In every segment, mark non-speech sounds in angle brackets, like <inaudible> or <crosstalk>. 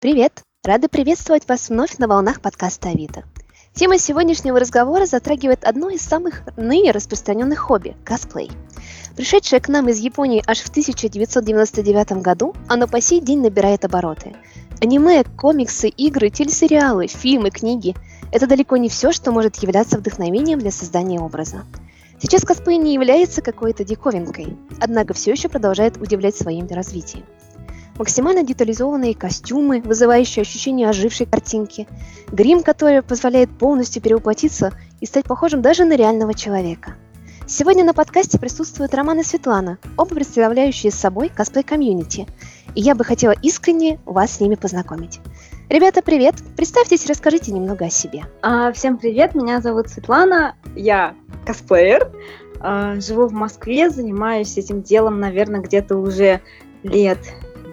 Привет! Рады приветствовать вас вновь на волнах подкаста Авито. Тема сегодняшнего разговора затрагивает одно из самых ныне распространенных хобби – косплей. Пришедшее к нам из Японии аж в 1999 году, оно по сей день набирает обороты. Аниме, комиксы, игры, телесериалы, фильмы, книги – это далеко не все, что может являться вдохновением для создания образа. Сейчас косплей не является какой-то диковинкой, однако все еще продолжает удивлять своим развитием. Максимально детализованные костюмы, вызывающие ощущение ожившей картинки, грим, который позволяет полностью перевоплотиться и стать похожим даже на реального человека. Сегодня на подкасте присутствуют Роман и Светлана, оба представляющие собой косплей- community, и я бы хотела искренне вас с ними познакомить. Ребята, привет! Представьтесь и расскажите немного о себе. А, всем привет, меня зовут Светлана, я косплеер, а, живу в Москве, занимаюсь этим делом, наверное, где-то уже лет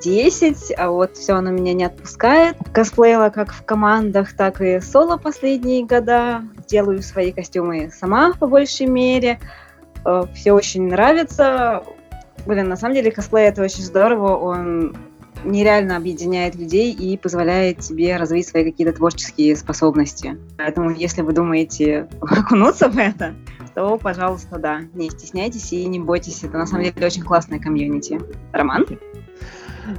10, а вот все оно меня не отпускает. Косплеила как в командах, так и соло последние года. Делаю свои костюмы сама по большей мере. Э, все очень нравится. Блин, на самом деле косплей это очень здорово. Он нереально объединяет людей и позволяет тебе развить свои какие-то творческие способности. Поэтому, если вы думаете окунуться в это, то, пожалуйста, да, не стесняйтесь и не бойтесь. Это на самом деле очень классная комьюнити. Роман?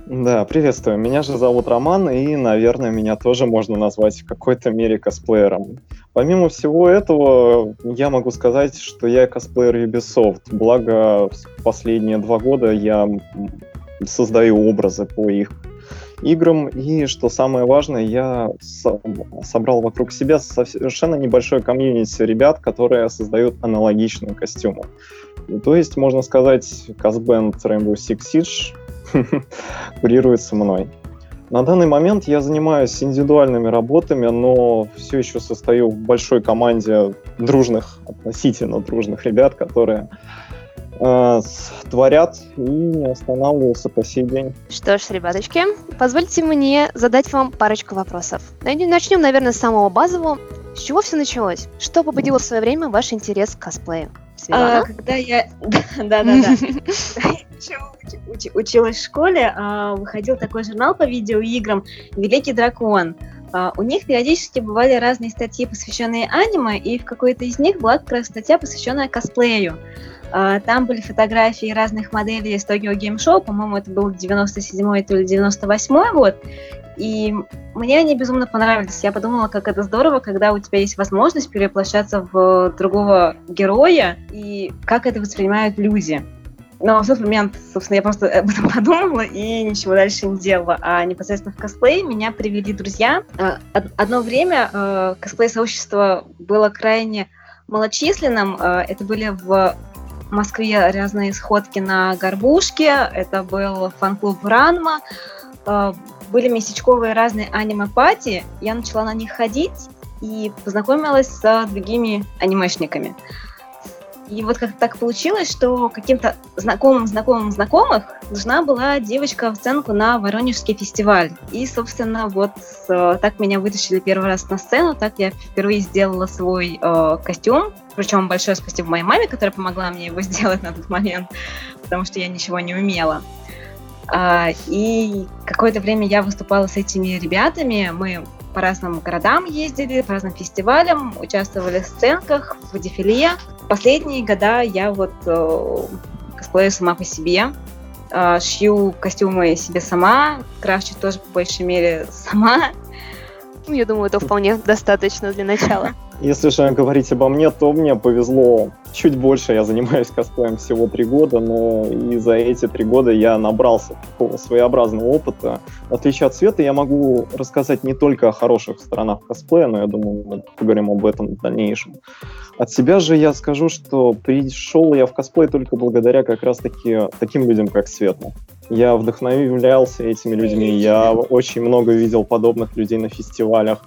Да, приветствую. Меня же зовут Роман, и, наверное, меня тоже можно назвать в какой-то мере косплеером. Помимо всего этого, я могу сказать, что я косплеер Ubisoft. Благо, последние два года я создаю образы по их играм. И, что самое важное, я собрал вокруг себя совершенно небольшой комьюнити ребят, которые создают аналогичные костюмы. То есть, можно сказать, Казбенд Rainbow Six Siege курируется мной. На данный момент я занимаюсь индивидуальными работами, но все еще состою в большой команде дружных, относительно дружных ребят, которые э, творят и не останавливаются по сей день. Что ж, ребяточки, позвольте мне задать вам парочку вопросов. Начнем, наверное, с самого базового. С чего все началось? Что побудило в свое время ваш интерес к косплею? А, когда я... Да-да-да. <laughs> училась в школе, а, выходил такой журнал по видеоиграм «Великий дракон». А, у них периодически бывали разные статьи, посвященные аниме, и в какой-то из них была как раз статья, посвященная косплею. А, там были фотографии разных моделей из Tokyo Game Show, по-моему, это был 97-й или 98-й год, и мне они безумно понравились. Я подумала, как это здорово, когда у тебя есть возможность переплощаться в другого героя, и как это воспринимают люди. Но в тот момент, собственно, я просто <laughs> об этом подумала и ничего дальше не делала. А непосредственно в косплей меня привели друзья. А, одно время э, косплей-сообщество было крайне малочисленным. Э, это были в Москве разные сходки на горбушке. Это был фан-клуб Ранма. Были месячковые разные аниме-пати. Я начала на них ходить и познакомилась с другими анимешниками. И вот как так получилось, что каким-то знакомым знакомым знакомых нужна была девочка в сценку на Воронежский фестиваль. И, собственно, вот э, так меня вытащили первый раз на сцену, так я впервые сделала свой э, костюм. Причем большое спасибо моей маме, которая помогла мне его <laughs> сделать на тот момент, потому что я ничего не умела. А, и какое-то время я выступала с этими ребятами. Мы по разным городам ездили, по разным фестивалям, участвовали в сценках, в дефиле. Последние года я вот э, косплею сама по себе, э, шью костюмы себе сама, крафчу тоже по большей мере сама. Ну, я думаю, это вполне достаточно для начала. <laughs> Если же говорить обо мне, то мне повезло чуть больше. Я занимаюсь косплеем всего три года, но и за эти три года я набрался такого своеобразного опыта. В отличие от Света, я могу рассказать не только о хороших сторонах косплея, но я думаю, мы поговорим об этом в дальнейшем. От себя же я скажу, что пришел я в косплей только благодаря как раз-таки таким людям, как Света. Я вдохновлялся этими людьми, я очень много видел подобных людей на фестивалях.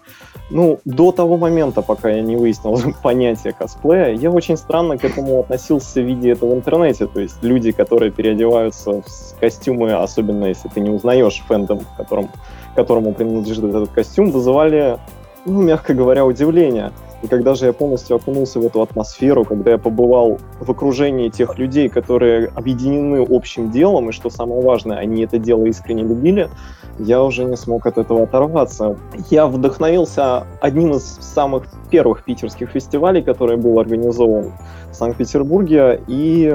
Ну, до того момента, пока я не выяснил <laughs> понятие косплея, я очень странно к этому относился в виде этого в интернете. То есть люди, которые переодеваются в костюмы, особенно если ты не узнаешь фэндом, которым, которому принадлежит этот костюм, вызывали, ну, мягко говоря, удивление. И когда же я полностью окунулся в эту атмосферу, когда я побывал в окружении тех людей, которые объединены общим делом, и что самое важное, они это дело искренне любили, я уже не смог от этого оторваться. Я вдохновился одним из самых первых питерских фестивалей, который был организован в Санкт-Петербурге, и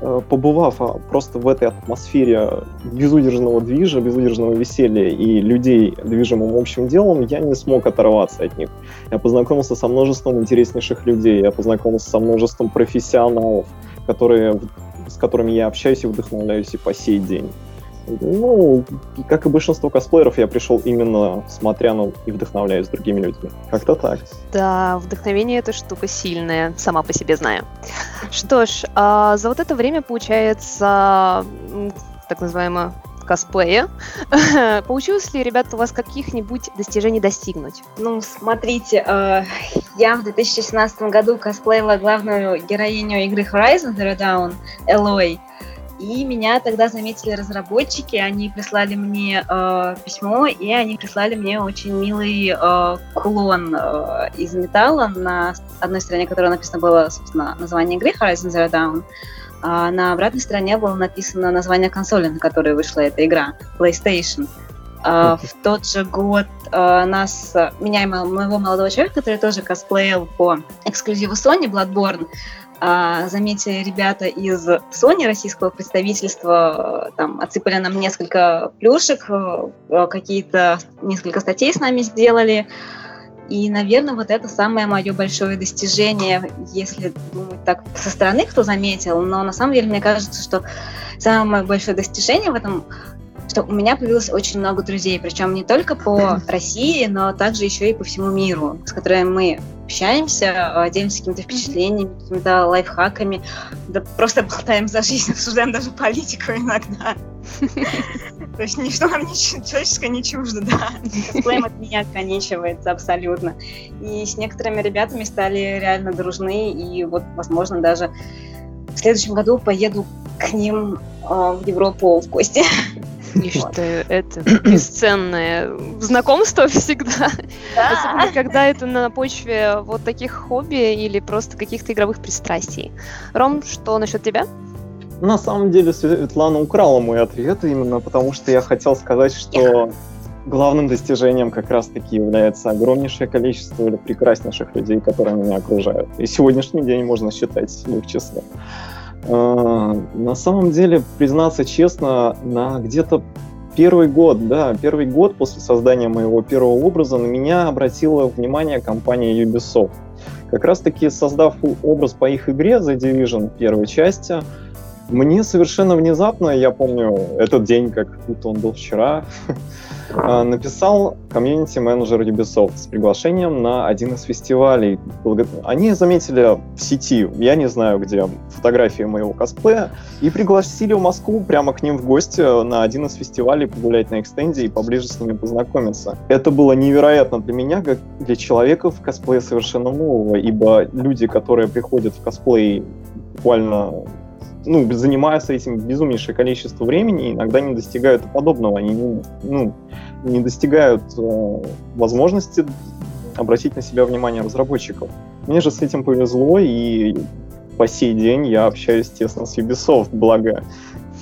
побывав а, просто в этой атмосфере безудержного движа, безудержного веселья и людей, движимым общим делом, я не смог оторваться от них. Я познакомился со множеством интереснейших людей, я познакомился со множеством профессионалов, которые, с которыми я общаюсь и вдохновляюсь и по сей день. Ну, как и большинство косплееров, я пришел именно смотря ну, и вдохновляюсь другими людьми. Как-то так. Да, вдохновение это штука сильная, сама по себе знаю. Что ж, а за вот это время, получается, так называемое косплея. <laughs> Получилось ли, ребята, у вас каких-нибудь достижений достигнуть? Ну, смотрите, э, я в 2016 году косплеила главную героиню игры Horizon Zero Dawn, Элой. И меня тогда заметили разработчики, они прислали мне э, письмо, и они прислали мне очень милый э, кулон э, из металла, на одной стороне которого написано было, собственно, название игры Horizon Zero Dawn, а на обратной стороне было написано название консоли, на которой вышла эта игра, PlayStation. Uh, в тот же год uh, нас, меня и моего молодого человека, который тоже косплеил по эксклюзиву Sony Bloodborne, а, заметили ребята из Sony, российского представительства, там, отсыпали нам несколько плюшек, э, какие-то, несколько статей с нами сделали. И, наверное, вот это самое мое большое достижение, если думать так со стороны, кто заметил. Но на самом деле, мне кажется, что самое мое большое достижение в этом что у меня появилось очень много друзей, причем не только по <laughs> России, но также еще и по всему миру, с которыми мы общаемся, а, делимся какими-то впечатлениями, какими-то лайфхаками, да просто болтаем за жизнь, <laughs> обсуждаем даже политику иногда. <laughs> То есть ничто нам человеческое не чуждо, да. Косплеем от меня окончивается абсолютно. И с некоторыми ребятами стали реально дружны, и вот, возможно, даже в следующем году поеду к ним э, в Европу в гости. <laughs> И что это бесценное знакомство <laughs> всегда. Да. Особенно, когда это на почве вот таких хобби или просто каких-то игровых пристрастий. Ром, что насчет тебя? На самом деле Светлана украла мой ответ, именно потому что я хотел сказать, что главным достижением как раз-таки является огромнейшее количество или прекраснейших людей, которые меня окружают. И сегодняшний день можно считать их числом. А, на самом деле, признаться честно, на где-то первый год, да, первый год после создания моего первого образа на меня обратила внимание компания Ubisoft. Как раз-таки создав образ по их игре The Division первой части, мне совершенно внезапно, я помню этот день, как будто он был вчера, <laughs> А, написал комьюнити-менеджер Ubisoft с приглашением на один из фестивалей. Они заметили в сети, я не знаю где, фотографии моего косплея, и пригласили в Москву прямо к ним в гости на один из фестивалей погулять на экстенде и поближе с ними познакомиться. Это было невероятно для меня, как для человека в косплее совершенно нового, ибо люди, которые приходят в косплей буквально ну, занимаются этим безумнейшее количество времени, иногда не достигают подобного. Они не, ну, не достигают э, возможности обратить на себя внимание разработчиков. Мне же с этим повезло, и по сей день я общаюсь тесно с Ubisoft, благо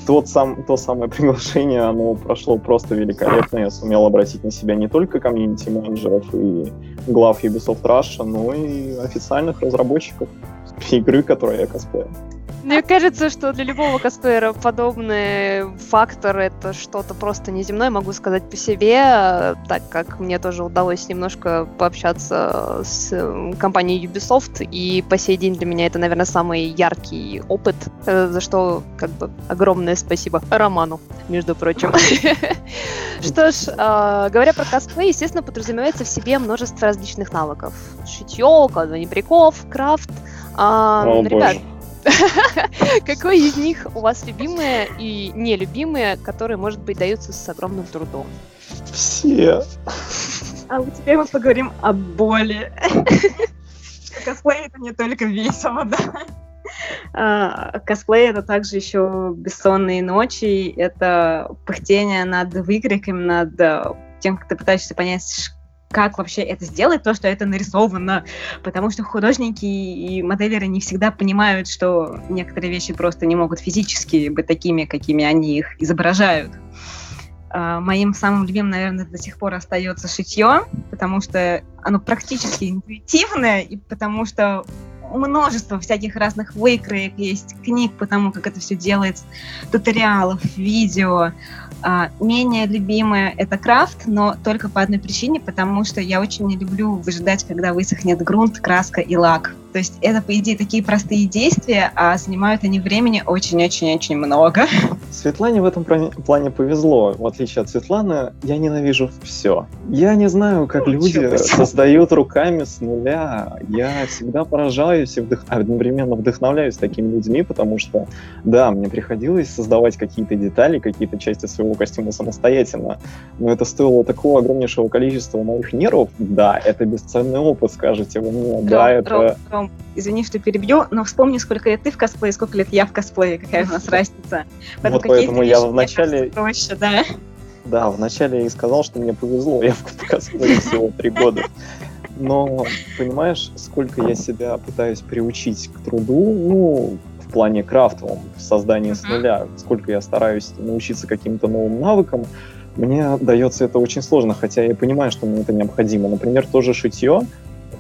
тот сам, то самое <laughs> приглашение, оно прошло просто великолепно. Я сумел обратить на себя не только комьюнити-менеджеров и глав Ubisoft Russia, но и официальных разработчиков игры, которые я косплею. Мне кажется, что для любого косплеера подобный фактор это что-то просто неземное, могу сказать по себе, так как мне тоже удалось немножко пообщаться с компанией Ubisoft, и по сей день для меня это, наверное, самый яркий опыт, э, за что как бы огромное спасибо Роману, между прочим. <laughs> Что ж, а, говоря про косплей, естественно, подразумевается в себе множество различных навыков. Шитье, кладывание бриков, крафт. Ребят, <laughs> Какой из них у вас любимые и нелюбимые, которые, может быть, даются с огромным трудом? Все. А у теперь мы поговорим о боли. <laughs> Косплей это не только весело, да. А, косплей это также еще бессонные ночи, это пыхтение над выкриками, над тем, как ты пытаешься понять, как вообще это сделать, то, что это нарисовано, потому что художники и моделеры не всегда понимают, что некоторые вещи просто не могут физически быть такими, какими они их изображают. А, моим самым любимым, наверное, до сих пор остается шитье, потому что оно практически интуитивное, и потому что множество всяких разных выкроек есть, книг по тому, как это все делается, туториалов, видео. А, менее любимое это крафт, но только по одной причине, потому что я очень не люблю выжидать, когда высохнет грунт, краска и лак. То есть это, по идее, такие простые действия, а занимают они времени очень-очень-очень много. Светлане в этом плане повезло. В отличие от Светланы, я ненавижу все. Я не знаю, как люди создают руками с нуля. Я всегда поражаюсь и вдох... одновременно вдохновляюсь такими людьми, потому что, да, мне приходилось создавать какие-то детали, какие-то части своего костюма самостоятельно. Но это стоило такого огромнейшего количества моих нервов. Да, это бесценный опыт, скажете вы мне. Ром, да, это... Ром, Извини, что перебью, но вспомни, сколько лет ты в косплее, сколько лет я в косплее, какая у нас <laughs> разница. Поэтому вот поэтому я вначале... Проще, да? Да, вначале я и сказал, что мне повезло, я в <laughs> косплее всего три года. Но понимаешь, сколько я себя пытаюсь приучить к труду, ну, в плане крафтовом, в создании с нуля, сколько я стараюсь научиться каким-то новым навыкам, мне дается это очень сложно, хотя я понимаю, что мне это необходимо. Например, тоже шитье,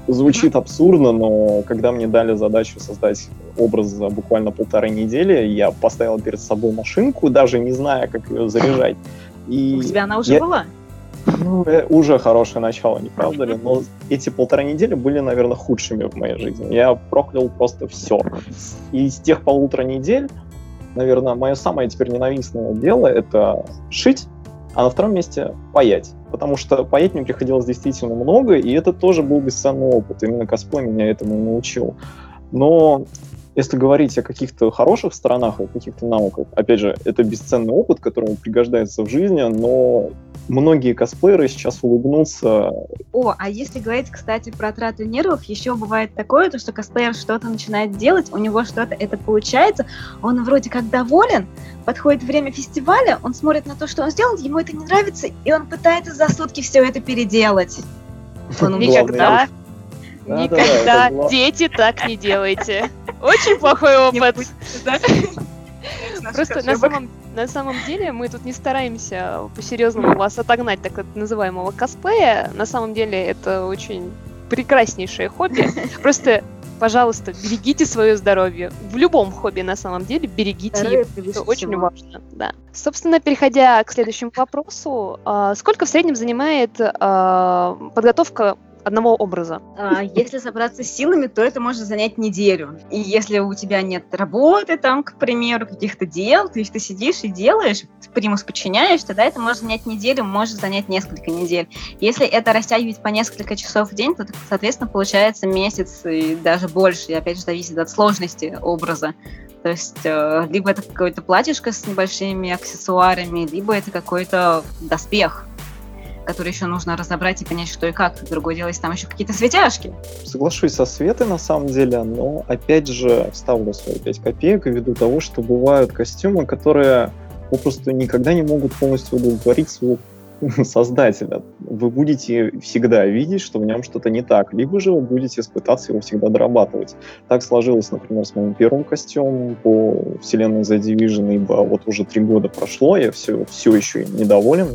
Звучит абсурдно, но когда мне дали задачу создать образ за буквально полторы недели, я поставил перед собой машинку, даже не зная, как ее заряжать. И У тебя она уже я... была? Ну, э, уже хорошее начало, не правда ли? Но эти полтора недели были, наверное, худшими в моей жизни. Я проклял просто все. И с тех полутора недель, наверное, мое самое теперь ненавистное дело — это шить, а на втором месте паять потому что поесть мне приходилось действительно много, и это тоже был бесценный опыт. Именно косплей меня этому научил. Но если говорить о каких-то хороших сторонах, о каких-то навыках, опять же, это бесценный опыт, который пригождается в жизни, но многие косплееры сейчас улыбнутся. О, а если говорить, кстати, про трату нервов, еще бывает такое, то, что косплеер что-то начинает делать, у него что-то это получается, он вроде как доволен, подходит время фестиваля, он смотрит на то, что он сделал, ему это не нравится, и он пытается за сутки все это переделать. <laughs> Он никогда, никогда, дети, так не делайте. Очень плохой <laughs> опыт. Просто на самом, на самом деле мы тут не стараемся по-серьезному вас отогнать так называемого косплея. На самом деле это очень прекраснейшее хобби. <laughs> Просто пожалуйста, берегите свое здоровье. В любом хобби, на самом деле, берегите его. Это очень всего. важно. Да. Собственно, переходя к следующему вопросу, а, сколько в среднем занимает а, подготовка одного образа. А, если собраться с силами, то это может занять неделю. И если у тебя нет работы, там, к примеру, каких-то дел, есть ты сидишь и делаешь, примус подчиняешь, тогда это может занять неделю, может занять несколько недель. Если это растягивать по несколько часов в день, то, соответственно, получается месяц и даже больше. И опять же, зависит от сложности образа. То есть э, либо это какое-то платьишко с небольшими аксессуарами, либо это какой-то доспех который еще нужно разобрать и понять, что и как. Другое дело, если там еще какие-то светяшки. Соглашусь со Светой, на самом деле, но опять же вставлю свои 5 копеек ввиду того, что бывают костюмы, которые попросту никогда не могут полностью удовлетворить своего <laughs> создателя. Вы будете всегда видеть, что в нем что-то не так, либо же вы будете пытаться его всегда дорабатывать. Так сложилось, например, с моим первым костюмом по вселенной The Division, ибо вот уже три года прошло, я все, все еще недоволен,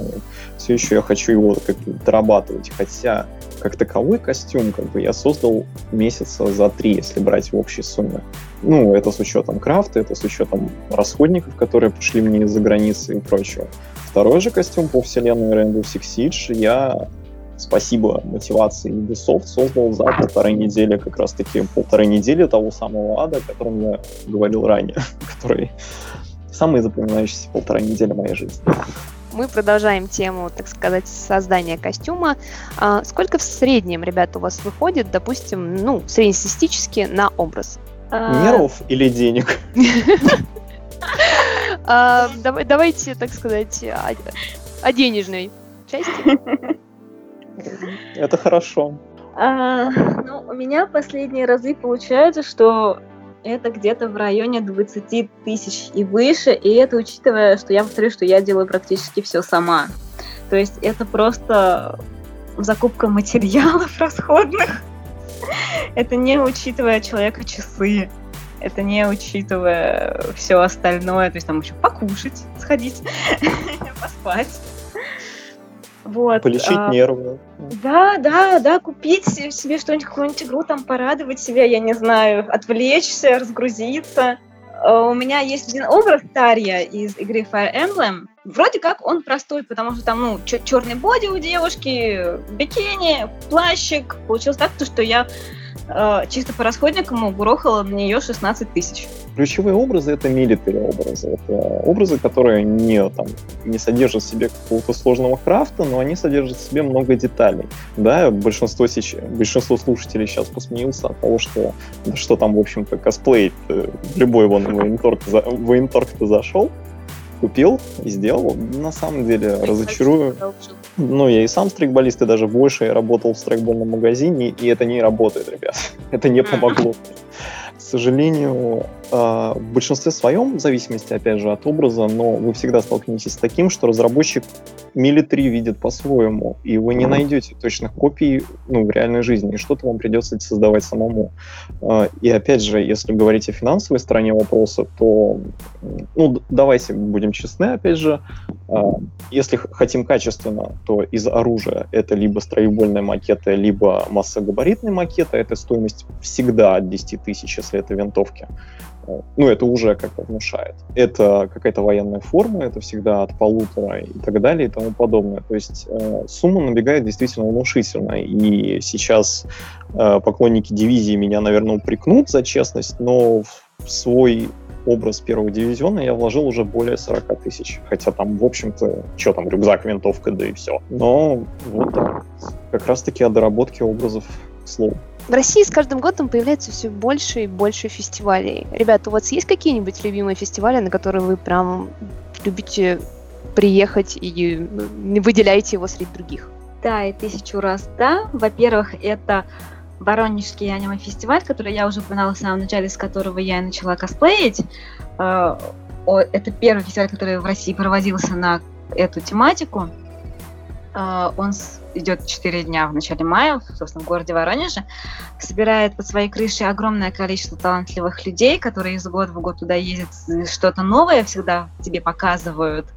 все еще я хочу его как дорабатывать, хотя как таковой костюм как бы я создал месяца за три, если брать в общей сумме. Ну, это с учетом крафта, это с учетом расходников, которые пошли мне из-за границы и прочего. Второй же костюм по вселенной Rainbow Six Siege я, спасибо мотивации Ubisoft, создал за полторы недели, как раз-таки полторы недели того самого ада, о котором я говорил ранее, <laughs> который самые запоминающиеся полтора недели моей жизни. Мы продолжаем тему, так сказать, создания костюма. А сколько в среднем, ребята, у вас выходит, допустим, ну, среднестатистически на образ? Нервов или денег? <laughs> А, давай, давайте, так сказать, о, о денежной части. Это хорошо. А, ну, у меня последние разы получается, что это где-то в районе 20 тысяч и выше, и это учитывая, что я повторю, что я делаю практически все сама. То есть это просто закупка материалов <laughs> расходных. Это не учитывая человека часы. Это не учитывая все остальное. То есть там еще покушать, сходить, <laughs> поспать. Вот. Полечить а, нервы. Да, да, да, купить себе что-нибудь, какую-нибудь игру, там порадовать себя, я не знаю, отвлечься, разгрузиться. А, у меня есть один образ Тарья из игры Fire Emblem. Вроде как он простой, потому что там, ну, черный боди у девушки, бикини, плащик. Получилось так, что я э, чисто по расходникам угрохала на нее 16 тысяч. Ключевые образы — это милитари образы. Это образы, которые не, там, не содержат в себе какого-то сложного крафта, но они содержат в себе много деталей. Да, большинство, сейчас, большинство слушателей сейчас посмеялся от того, что, что там, в общем-то, косплей, в любой вон военторг, военторг ты зашел, купил и сделал. На самом деле, разочарую. Ну, я и сам страйкболист, и даже больше я работал в страйкбольном магазине, и это не работает, ребят. <laughs> Это не помогло. К сожалению, в большинстве своем, в зависимости, опять же, от образа, но вы всегда столкнетесь с таким, что разработчик мили 3 видит по-своему, и вы не найдете точных копий ну, в реальной жизни, и что-то вам придется создавать самому. А, и опять же, если говорить о финансовой стороне вопроса, то, ну, давайте будем честны, опять же, а, если хотим качественно, то из оружия это либо строевольная макета, либо массогабаритная макета, это стоимость всегда от 10 тысяч, если это винтовки ну, это уже как-то внушает. Это какая-то военная форма, это всегда от полутора и так далее и тому подобное. То есть э, сумма набегает действительно внушительно. И сейчас э, поклонники дивизии меня, наверное, упрекнут за честность, но в свой образ первого дивизиона я вложил уже более 40 тысяч. Хотя там, в общем-то, что там, рюкзак, винтовка, да и все. Но вот так. Как раз-таки о доработке образов слов. В России с каждым годом появляется все больше и больше фестивалей. Ребята, у вас есть какие-нибудь любимые фестивали, на которые вы прям любите приехать и выделяете его среди других? Да, и тысячу раз да. Во-первых, это Воронежский аниме-фестиваль, который я уже упоминала в самом начале, с которого я начала косплеить. Э, это первый фестиваль, который в России проводился на эту тематику. Э, он идет 4 дня в начале мая, собственно, в городе Воронеже, собирает под своей крышей огромное количество талантливых людей, которые из года в год туда ездят, что-то новое всегда тебе показывают.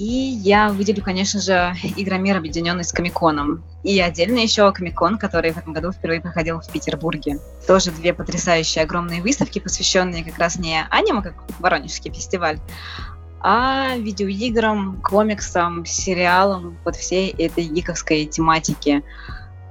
И я выделю, конечно же, Игромир, объединенный с Комиконом. И отдельно еще Комикон, который в этом году впервые проходил в Петербурге. Тоже две потрясающие огромные выставки, посвященные как раз не аниме, как Воронежский фестиваль, а видеоиграм, комиксам, сериалам, вот всей этой гиковской тематики.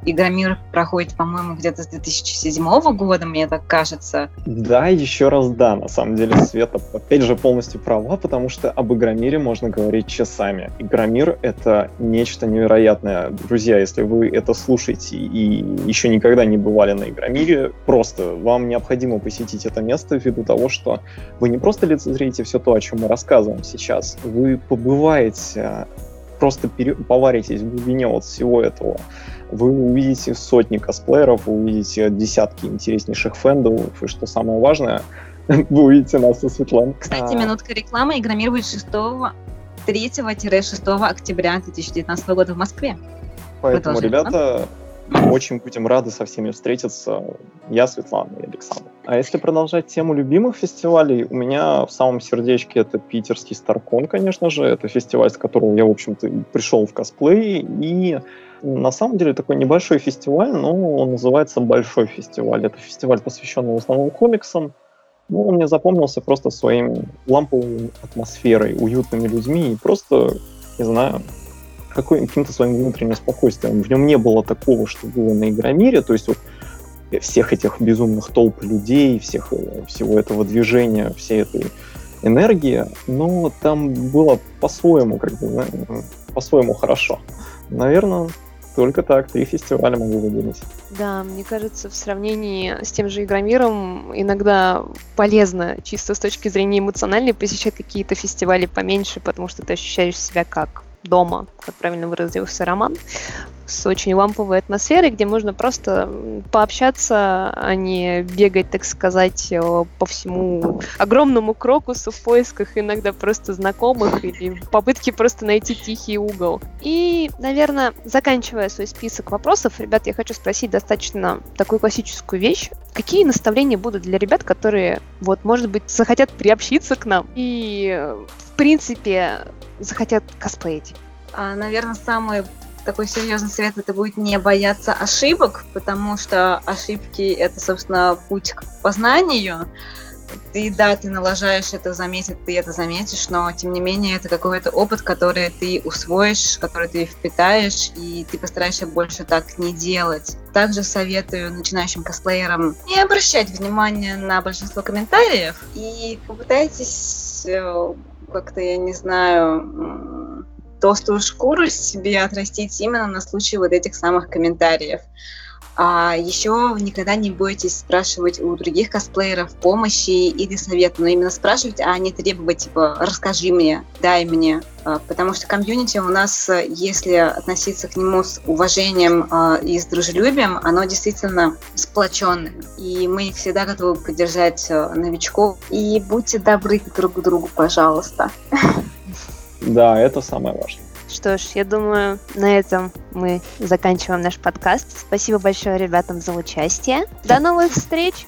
Игромир проходит, по-моему, где-то с 2007 года, мне так кажется. Да, еще раз да, на самом деле Света опять же полностью права, потому что об Игромире можно говорить часами. Игромир — это нечто невероятное. Друзья, если вы это слушаете и еще никогда не бывали на Игромире, просто вам необходимо посетить это место ввиду того, что вы не просто лицезреете все то, о чем мы рассказываем сейчас, вы побываете, просто пере... поваритесь в глубине вот всего этого вы увидите сотни косплееров, вы увидите десятки интереснейших фэндов, и что самое важное, <laughs> вы увидите нас со Светланой. Кстати, а. минутка рекламы. Игромир будет 6 3-6 октября 2019 года в Москве. Поэтому, ребята, очень будем рады со всеми встретиться. Я, Светлана и Александр. А если продолжать тему любимых фестивалей, у меня в самом сердечке это питерский Старкон, конечно же. Это фестиваль, с которого я, в общем-то, пришел в косплей. И на самом деле такой небольшой фестиваль, но он называется Большой фестиваль. Это фестиваль, посвященный в основном комиксам. Ну, он мне запомнился просто своим ламповой атмосферой, уютными людьми и просто, не знаю, каким-то своим внутренним спокойствием. В нем не было такого, что было на Игромире, то есть вот всех этих безумных толп людей, всех, всего этого движения, всей этой энергии, но там было по-своему, как бы, по-своему хорошо. Наверное, только так, три фестиваля могу выделить. Да, мне кажется, в сравнении с тем же Игромиром иногда полезно, чисто с точки зрения эмоциональной, посещать какие-то фестивали поменьше, потому что ты ощущаешь себя как дома, как правильно выразился Роман. С очень ламповой атмосферой, где можно просто пообщаться, а не бегать, так сказать, по всему огромному крокусу в поисках иногда просто знакомых или в попытке просто найти тихий угол. И, наверное, заканчивая свой список вопросов, ребят, я хочу спросить достаточно такую классическую вещь. Какие наставления будут для ребят, которые, вот, может быть, захотят приобщиться к нам и, в принципе, захотят косплеить? А, наверное, самый такой серьезный совет это будет не бояться ошибок, потому что ошибки это, собственно, путь к познанию. Ты, да, ты налажаешь это заметить, ты это заметишь, но тем не менее это какой-то опыт, который ты усвоишь, который ты впитаешь, и ты постараешься больше так не делать. Также советую начинающим косплеерам не обращать внимания на большинство комментариев и попытайтесь э, как-то, я не знаю, толстую шкуру себе отрастить именно на случай вот этих самых комментариев. А еще никогда не бойтесь спрашивать у других косплееров помощи или совета, но именно спрашивать, а не требовать, типа, расскажи мне, дай мне. А, потому что комьюнити у нас, если относиться к нему с уважением а, и с дружелюбием, оно действительно сплоченное. И мы всегда готовы поддержать а, новичков. И будьте добры друг к другу, пожалуйста. <laughs> Да, это самое важное. Что ж, я думаю, на этом мы заканчиваем наш подкаст. Спасибо большое ребятам за участие. До новых встреч!